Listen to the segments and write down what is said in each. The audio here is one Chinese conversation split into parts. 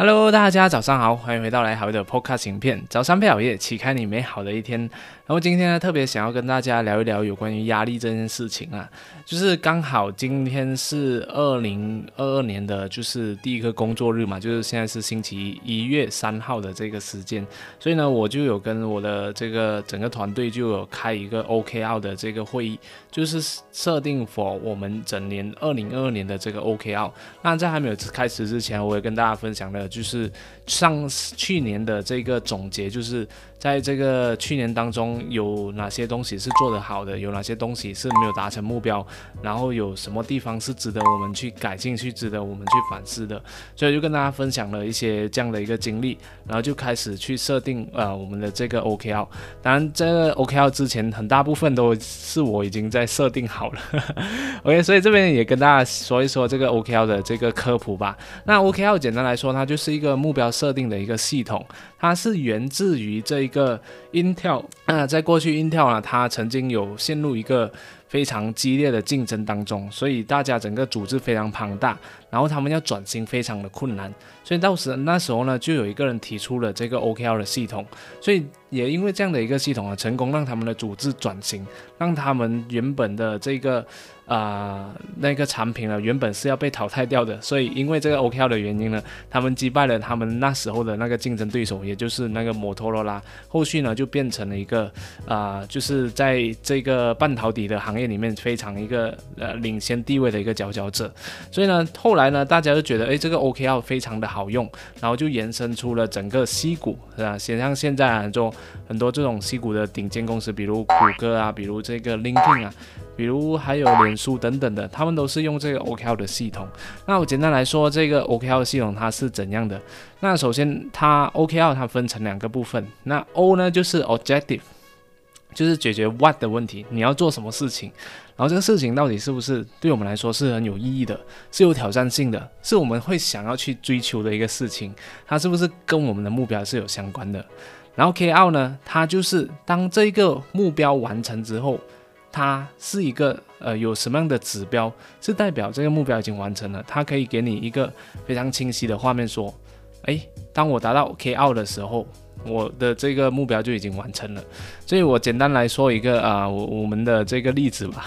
Hello，大家早上好，欢迎回到来好的 Podcast 影片。早上配好夜，启开你美好的一天。然后今天呢，特别想要跟大家聊一聊有关于压力这件事情啊，就是刚好今天是二零二二年的，就是第一个工作日嘛，就是现在是星期一月三号的这个时间，所以呢，我就有跟我的这个整个团队就有开一个 OKR 的这个会议，就是设定 for 我们整年二零二二年的这个 OKR。那在还没有开始之前，我也跟大家分享了，就是上去年的这个总结，就是在这个去年当中。有哪些东西是做得好的？有哪些东西是没有达成目标？然后有什么地方是值得我们去改进、去值得我们去反思的？所以就跟大家分享了一些这样的一个经历，然后就开始去设定呃我们的这个 OKR。当然，这个 OKR 之前很大部分都是我已经在设定好了。OK，所以这边也跟大家说一说这个 OKR 的这个科普吧。那 OKR 简单来说，它就是一个目标设定的一个系统，它是源自于这一一个 Intel 啊。在过去，Intel 呢，它曾经有陷入一个非常激烈的竞争当中，所以大家整个组织非常庞大，然后他们要转型非常的困难，所以到时那时候呢，就有一个人提出了这个 OKR 的系统，所以也因为这样的一个系统啊，成功让他们的组织转型，让他们原本的这个。啊，那个产品呢，原本是要被淘汰掉的，所以因为这个 OKR 的原因呢，他们击败了他们那时候的那个竞争对手，也就是那个摩托罗拉。后续呢，就变成了一个啊，就是在这个半导体的行业里面非常一个呃领先地位的一个佼佼者。所以呢，后来来呢，大家就觉得，哎，这个 OKR 非常的好用，然后就延伸出了整个 C 股，是吧？像像现在很多很多这种 C 股的顶尖公司，比如谷歌啊，比如这个 LinkedIn 啊。比如还有脸书等等的，他们都是用这个 OKR 的系统。那我简单来说，这个 OKR 系统它是怎样的？那首先，它 OKR 它分成两个部分。那 O 呢，就是 Objective，就是解决 What 的问题，你要做什么事情，然后这个事情到底是不是对我们来说是很有意义的，是有挑战性的，是我们会想要去追求的一个事情，它是不是跟我们的目标是有相关的？然后 KL 呢，它就是当这个目标完成之后。它是一个呃，有什么样的指标是代表这个目标已经完成了？它可以给你一个非常清晰的画面，说，哎，当我达到 K 二的时候，我的这个目标就已经完成了。所以我简单来说一个啊，我我们的这个例子吧。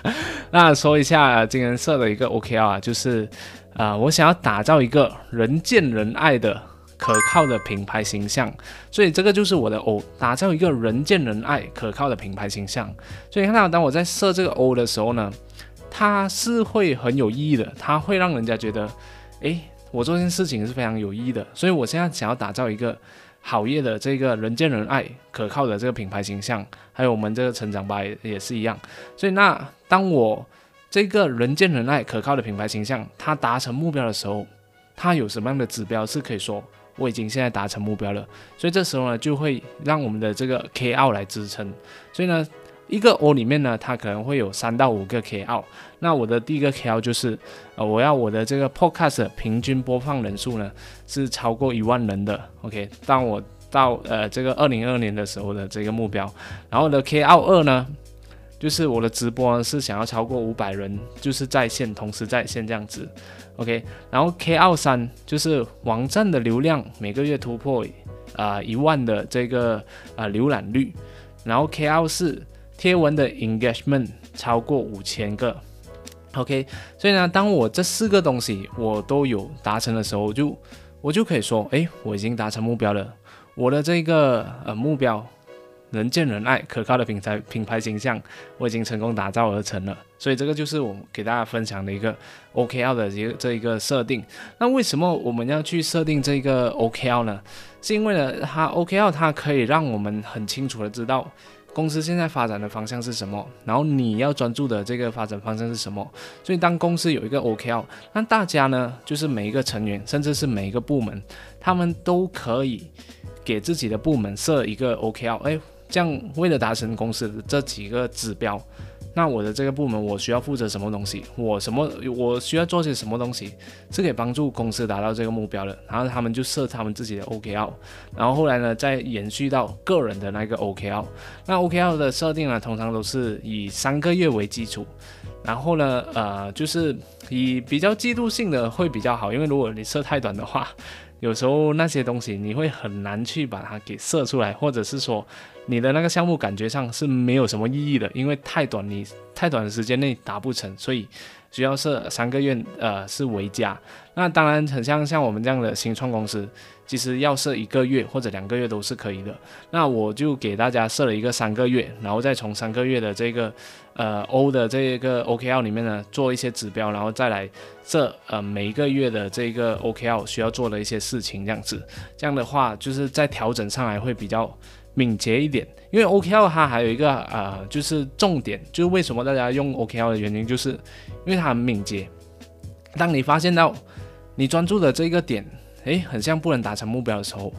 那说一下今天设的一个 OKR 啊，就是啊，我想要打造一个人见人爱的。可靠的品牌形象，所以这个就是我的 O，打造一个人见人爱、可靠的品牌形象。所以看到当我在设这个 O 的时候呢，它是会很有意义的，它会让人家觉得，诶，我做这件事情是非常有意义的。所以我现在想要打造一个好业的这个人见人爱、可靠的这个品牌形象，还有我们这个成长吧也是一样。所以那当我这个人见人爱、可靠的品牌形象它达成目标的时候，它有什么样的指标是可以说？我已经现在达成目标了，所以这时候呢，就会让我们的这个 K R 来支撑。所以呢，一个 O 里面呢，它可能会有三到五个 K R。那我的第一个 K R 就是，呃，我要我的这个 Podcast 平均播放人数呢是超过一万人的。OK，当我到呃这个二零二二年的时候的这个目标。然后的 K R 二呢，就是我的直播是想要超过五百人，就是在线同时在线这样子。OK，然后 K 二三就是网站的流量每个月突破啊一万的这个啊浏览率，然后 K 二四贴文的 engagement 超过五千个，OK，所以呢，当我这四个东西我都有达成的时候，就我就可以说，哎，我已经达成目标了，我的这个呃目标。人见人爱、可靠的品牌品牌形象，我已经成功打造而成了。所以这个就是我给大家分享的一个 OKR 的一个这一个设定。那为什么我们要去设定这个 OKR 呢？是因为呢，它 OKR 它可以让我们很清楚的知道公司现在发展的方向是什么，然后你要专注的这个发展方向是什么。所以当公司有一个 OKR，那大家呢，就是每一个成员，甚至是每一个部门，他们都可以给自己的部门设一个 OKR。哎。这样，为了达成公司的这几个指标，那我的这个部门我需要负责什么东西？我什么我需要做些什么东西，是可以帮助公司达到这个目标的。然后他们就设他们自己的 OKR，然后后来呢，再延续到个人的那个 OKR。那 OKR 的设定呢，通常都是以三个月为基础，然后呢，呃，就是以比较季度性的会比较好，因为如果你设太短的话。有时候那些东西你会很难去把它给设出来，或者是说你的那个项目感觉上是没有什么意义的，因为太短，你太短的时间内达不成，所以需要设三个月，呃，是为佳。那当然很像像我们这样的新创公司。其实要设一个月或者两个月都是可以的。那我就给大家设了一个三个月，然后再从三个月的这个呃 O 的这个 OKL 里面呢做一些指标，然后再来设呃每一个月的这个 OKL 需要做的一些事情，这样子。这样的话就是在调整上来会比较敏捷一点。因为 OKL 它还有一个呃就是重点，就是为什么大家用 OKL 的原因，就是因为它很敏捷。当你发现到你专注的这个点。诶，很像不能达成目标的时候，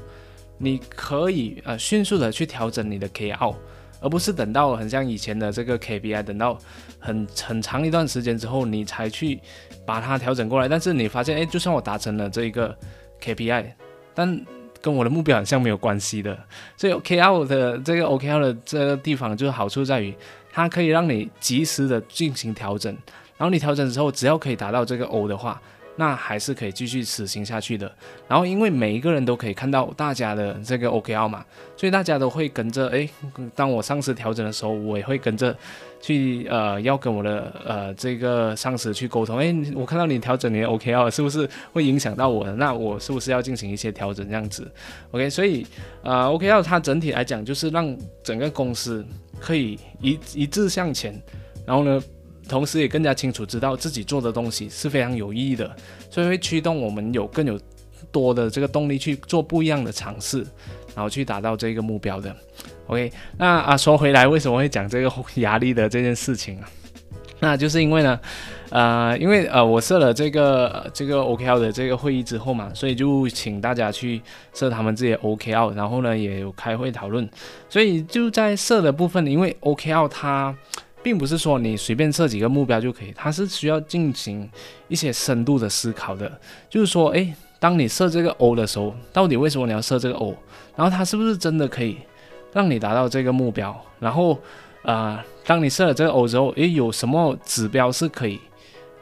你可以呃迅速的去调整你的 K O，而不是等到很像以前的这个 K P I，等到很很长一段时间之后你才去把它调整过来。但是你发现，诶，就算我达成了这一个 K P I，但跟我的目标好像没有关系的。所以 OKO 的这个 O K L 的这个地方就是好处在于，它可以让你及时的进行调整，然后你调整之后，只要可以达到这个 O 的话。那还是可以继续实行下去的。然后，因为每一个人都可以看到大家的这个 OKR 嘛，所以大家都会跟着。诶，当我上次调整的时候，我也会跟着去呃，要跟我的呃这个上司去沟通。诶，我看到你调整你的 OKR，是不是会影响到我的？那我是不是要进行一些调整？这样子，OK。所以呃，OKR 它整体来讲就是让整个公司可以一一致向前。然后呢？同时也更加清楚知道自己做的东西是非常有意义的，所以会驱动我们有更有多的这个动力去做不一样的尝试，然后去达到这个目标的。OK，那啊说回来，为什么会讲这个 压力的这件事情啊？那就是因为呢，呃，因为呃我设了这个这个 OKL 的这个会议之后嘛，所以就请大家去设他们自己的 OKL，然后呢也有开会讨论，所以就在设的部分，因为 OKL 它。并不是说你随便设几个目标就可以，它是需要进行一些深度的思考的。就是说，诶，当你设这个 O 的时候，到底为什么你要设这个 O？然后它是不是真的可以让你达到这个目标？然后，呃，当你设了这个 O 之后，诶，有什么指标是可以，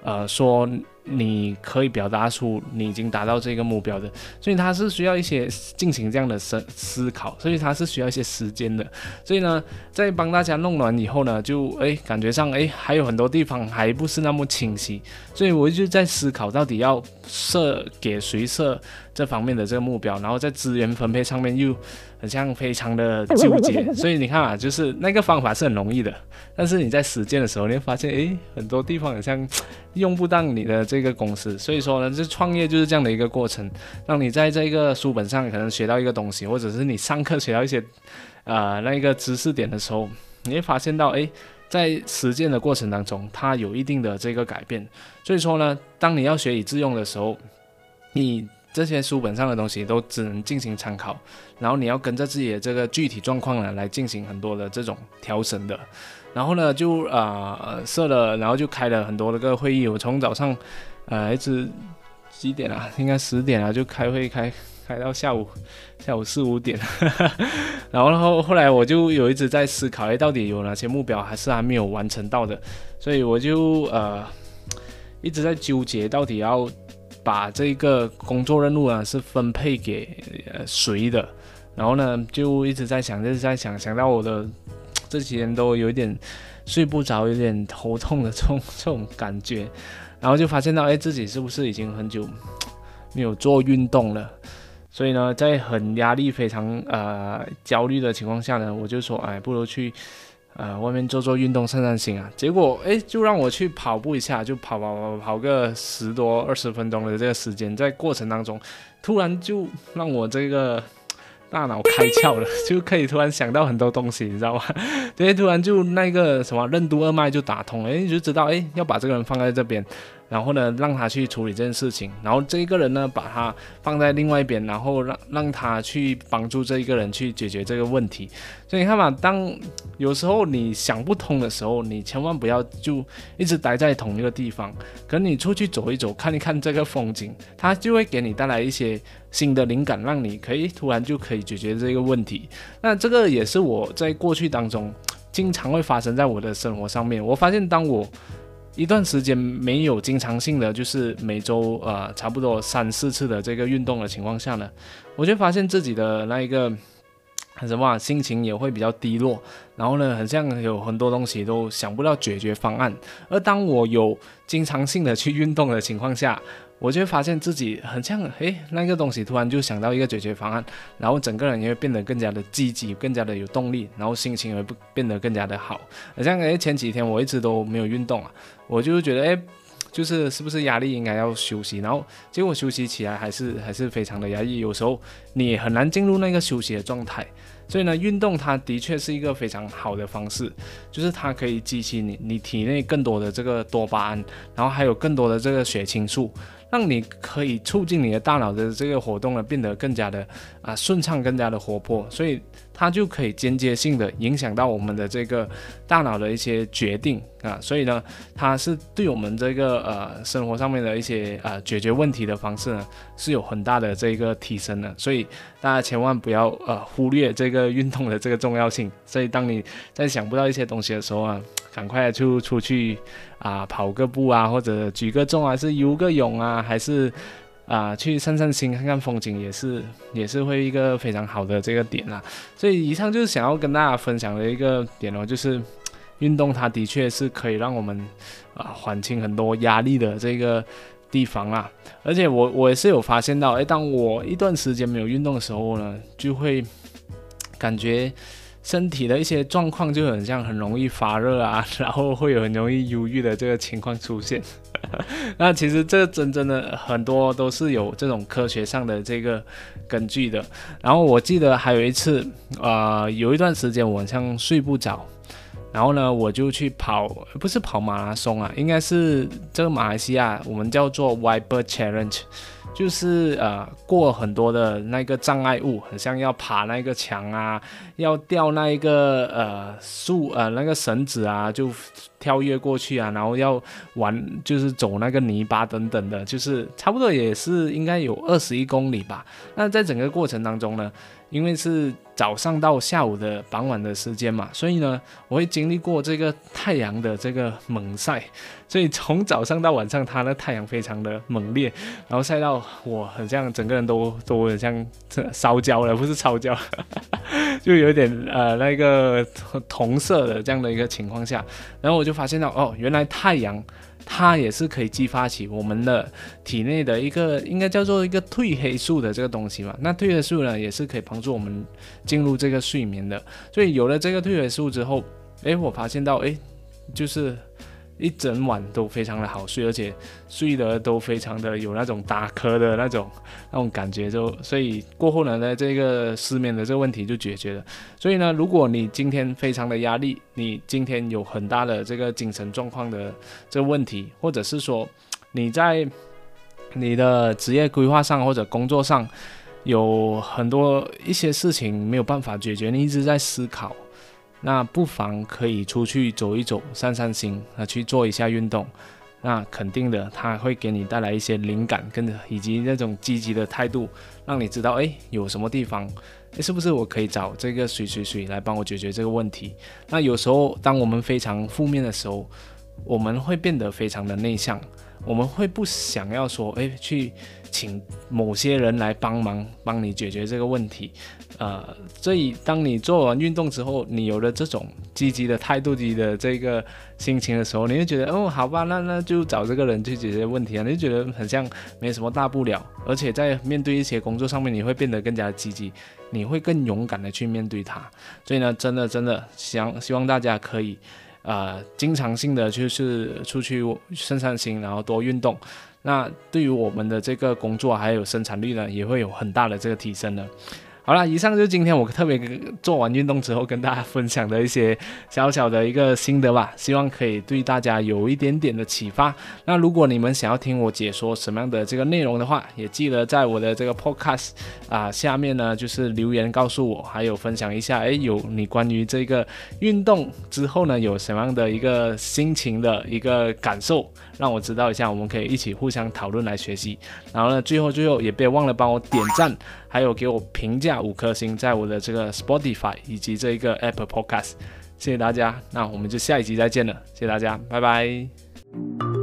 呃，说。你可以表达出你已经达到这个目标的，所以它是需要一些进行这样的思思考，所以它是需要一些时间的。所以呢，在帮大家弄完以后呢，就哎感觉上哎还有很多地方还不是那么清晰，所以我一直在思考到底要设给谁设这方面的这个目标，然后在资源分配上面又。很像非常的纠结，所以你看啊，就是那个方法是很容易的，但是你在实践的时候，你会发现，诶，很多地方好像用不到你的这个公司。所以说呢，这创业就是这样的一个过程，让你在这个书本上可能学到一个东西，或者是你上课学到一些呃那个知识点的时候，你会发现到，诶，在实践的过程当中，它有一定的这个改变。所以说呢，当你要学以致用的时候，你。这些书本上的东西都只能进行参考，然后你要跟着自己的这个具体状况呢来进行很多的这种调整的。然后呢，就啊设了，然后就开了很多的个会议。我从早上呃一直几点啊？应该十点啊，就开会开开到下午下午四五点。然后然后后来我就有一直在思考，哎，到底有哪些目标还是还没有完成到的？所以我就呃一直在纠结，到底要。把这个工作任务啊是分配给呃谁的，然后呢就一直在想，一直在想，想到我的这几天都有点睡不着，有点头痛的这种这种感觉，然后就发现到，哎，自己是不是已经很久没有做运动了？所以呢，在很压力、非常呃焦虑的情况下呢，我就说，哎，不如去。呃，外面做做运动、散散心啊，结果哎，就让我去跑步一下，就跑跑跑跑个十多二十分钟的这个时间，在过程当中，突然就让我这个大脑开窍了，就可以突然想到很多东西，你知道吗？对，突然就那个什么任督二脉就打通了，哎，就知道哎，要把这个人放在这边。然后呢，让他去处理这件事情，然后这一个人呢，把他放在另外一边，然后让让他去帮助这一个人去解决这个问题。所以你看嘛，当有时候你想不通的时候，你千万不要就一直待在同一个地方，可你出去走一走，看一看这个风景，它就会给你带来一些新的灵感，让你可以突然就可以解决这个问题。那这个也是我在过去当中经常会发生在我的生活上面。我发现当我一段时间没有经常性的，就是每周呃差不多三四次的这个运动的情况下呢，我就发现自己的那一个 什么心情也会比较低落，然后呢，很像有很多东西都想不到解决方案。而当我有经常性的去运动的情况下，我就会发现自己很像，诶，那个东西突然就想到一个解决方案，然后整个人也会变得更加的积极，更加的有动力，然后心情也会变得更加的好。好像诶，前几天我一直都没有运动啊，我就觉得诶，就是是不是压力应该要休息，然后结果休息起来还是还是非常的压抑，有时候你很难进入那个休息的状态。所以呢，运动它的确是一个非常好的方式，就是它可以激起你你体内更多的这个多巴胺，然后还有更多的这个血清素。让你可以促进你的大脑的这个活动呢，变得更加的啊顺畅，更加的活泼，所以它就可以间接性的影响到我们的这个大脑的一些决定啊，所以呢，它是对我们这个呃生活上面的一些呃解决问题的方式呢，是有很大的这个提升的，所以大家千万不要呃忽略这个运动的这个重要性。所以当你在想不到一些东西的时候啊。赶快就出去啊，跑个步啊，或者举个重，啊是游个泳啊，还是啊去散散心、看看风景，也是也是会一个非常好的这个点啦。所以以上就是想要跟大家分享的一个点哦，就是运动它的确是可以让我们啊缓清很多压力的这个地方啦。而且我我也是有发现到，诶，当我一段时间没有运动的时候呢，就会感觉。身体的一些状况就很像很容易发热啊，然后会有很容易忧郁的这个情况出现。那其实这真正的很多都是有这种科学上的这个根据的。然后我记得还有一次，呃，有一段时间晚上睡不着，然后呢我就去跑，不是跑马拉松啊，应该是这个马来西亚我们叫做 Viper Challenge，。就是呃过很多的那个障碍物，很像要爬那个墙啊，要吊那一个呃树呃那个绳子啊，就跳跃过去啊，然后要玩就是走那个泥巴等等的，就是差不多也是应该有二十一公里吧。那在整个过程当中呢？因为是早上到下午的傍晚的时间嘛，所以呢，我会经历过这个太阳的这个猛晒，所以从早上到晚上，它的太阳非常的猛烈，然后晒到我很像整个人都都很像 烧焦了，不是烧焦，就有点呃那个同色的这样的一个情况下，然后我就就发现到哦，原来太阳。它也是可以激发起我们的体内的一个应该叫做一个褪黑素的这个东西嘛。那褪黑素呢，也是可以帮助我们进入这个睡眠的。所以有了这个褪黑素之后，诶，我发现到，诶，就是。一整晚都非常的好睡，而且睡得都非常的有那种打瞌的那种那种感觉，就所以过后呢，呢这个失眠的这个问题就解决了。所以呢，如果你今天非常的压力，你今天有很大的这个精神状况的这个问题，或者是说你在你的职业规划上或者工作上有很多一些事情没有办法解决，你一直在思考。那不妨可以出去走一走，散散心，啊，去做一下运动。那肯定的，它会给你带来一些灵感，跟以及那种积极的态度，让你知道，哎，有什么地方，诶，是不是我可以找这个谁谁谁来帮我解决这个问题？那有时候，当我们非常负面的时候，我们会变得非常的内向。我们会不想要说，哎，去请某些人来帮忙，帮你解决这个问题，呃，所以当你做完运动之后，你有了这种积极的态度、积极的这个心情的时候，你就觉得，哦，好吧，那那就找这个人去解决问题啊，你就觉得很像没什么大不了，而且在面对一些工作上面，你会变得更加积极，你会更勇敢的去面对它。所以呢，真的真的想希望大家可以。呃，经常性的就是出去散散心，然后多运动，那对于我们的这个工作还有生产率呢，也会有很大的这个提升的。好了，以上就是今天我特别做完运动之后跟大家分享的一些小小的一个心得吧，希望可以对大家有一点点的启发。那如果你们想要听我解说什么样的这个内容的话，也记得在我的这个 podcast 啊下面呢，就是留言告诉我，还有分享一下，哎，有你关于这个运动之后呢，有什么样的一个心情的一个感受，让我知道一下，我们可以一起互相讨论来学习。然后呢，最后最后也别忘了帮我点赞。还有给我评价五颗星，在我的这个 Spotify 以及这一个 Apple Podcast，谢谢大家，那我们就下一集再见了，谢谢大家，拜拜。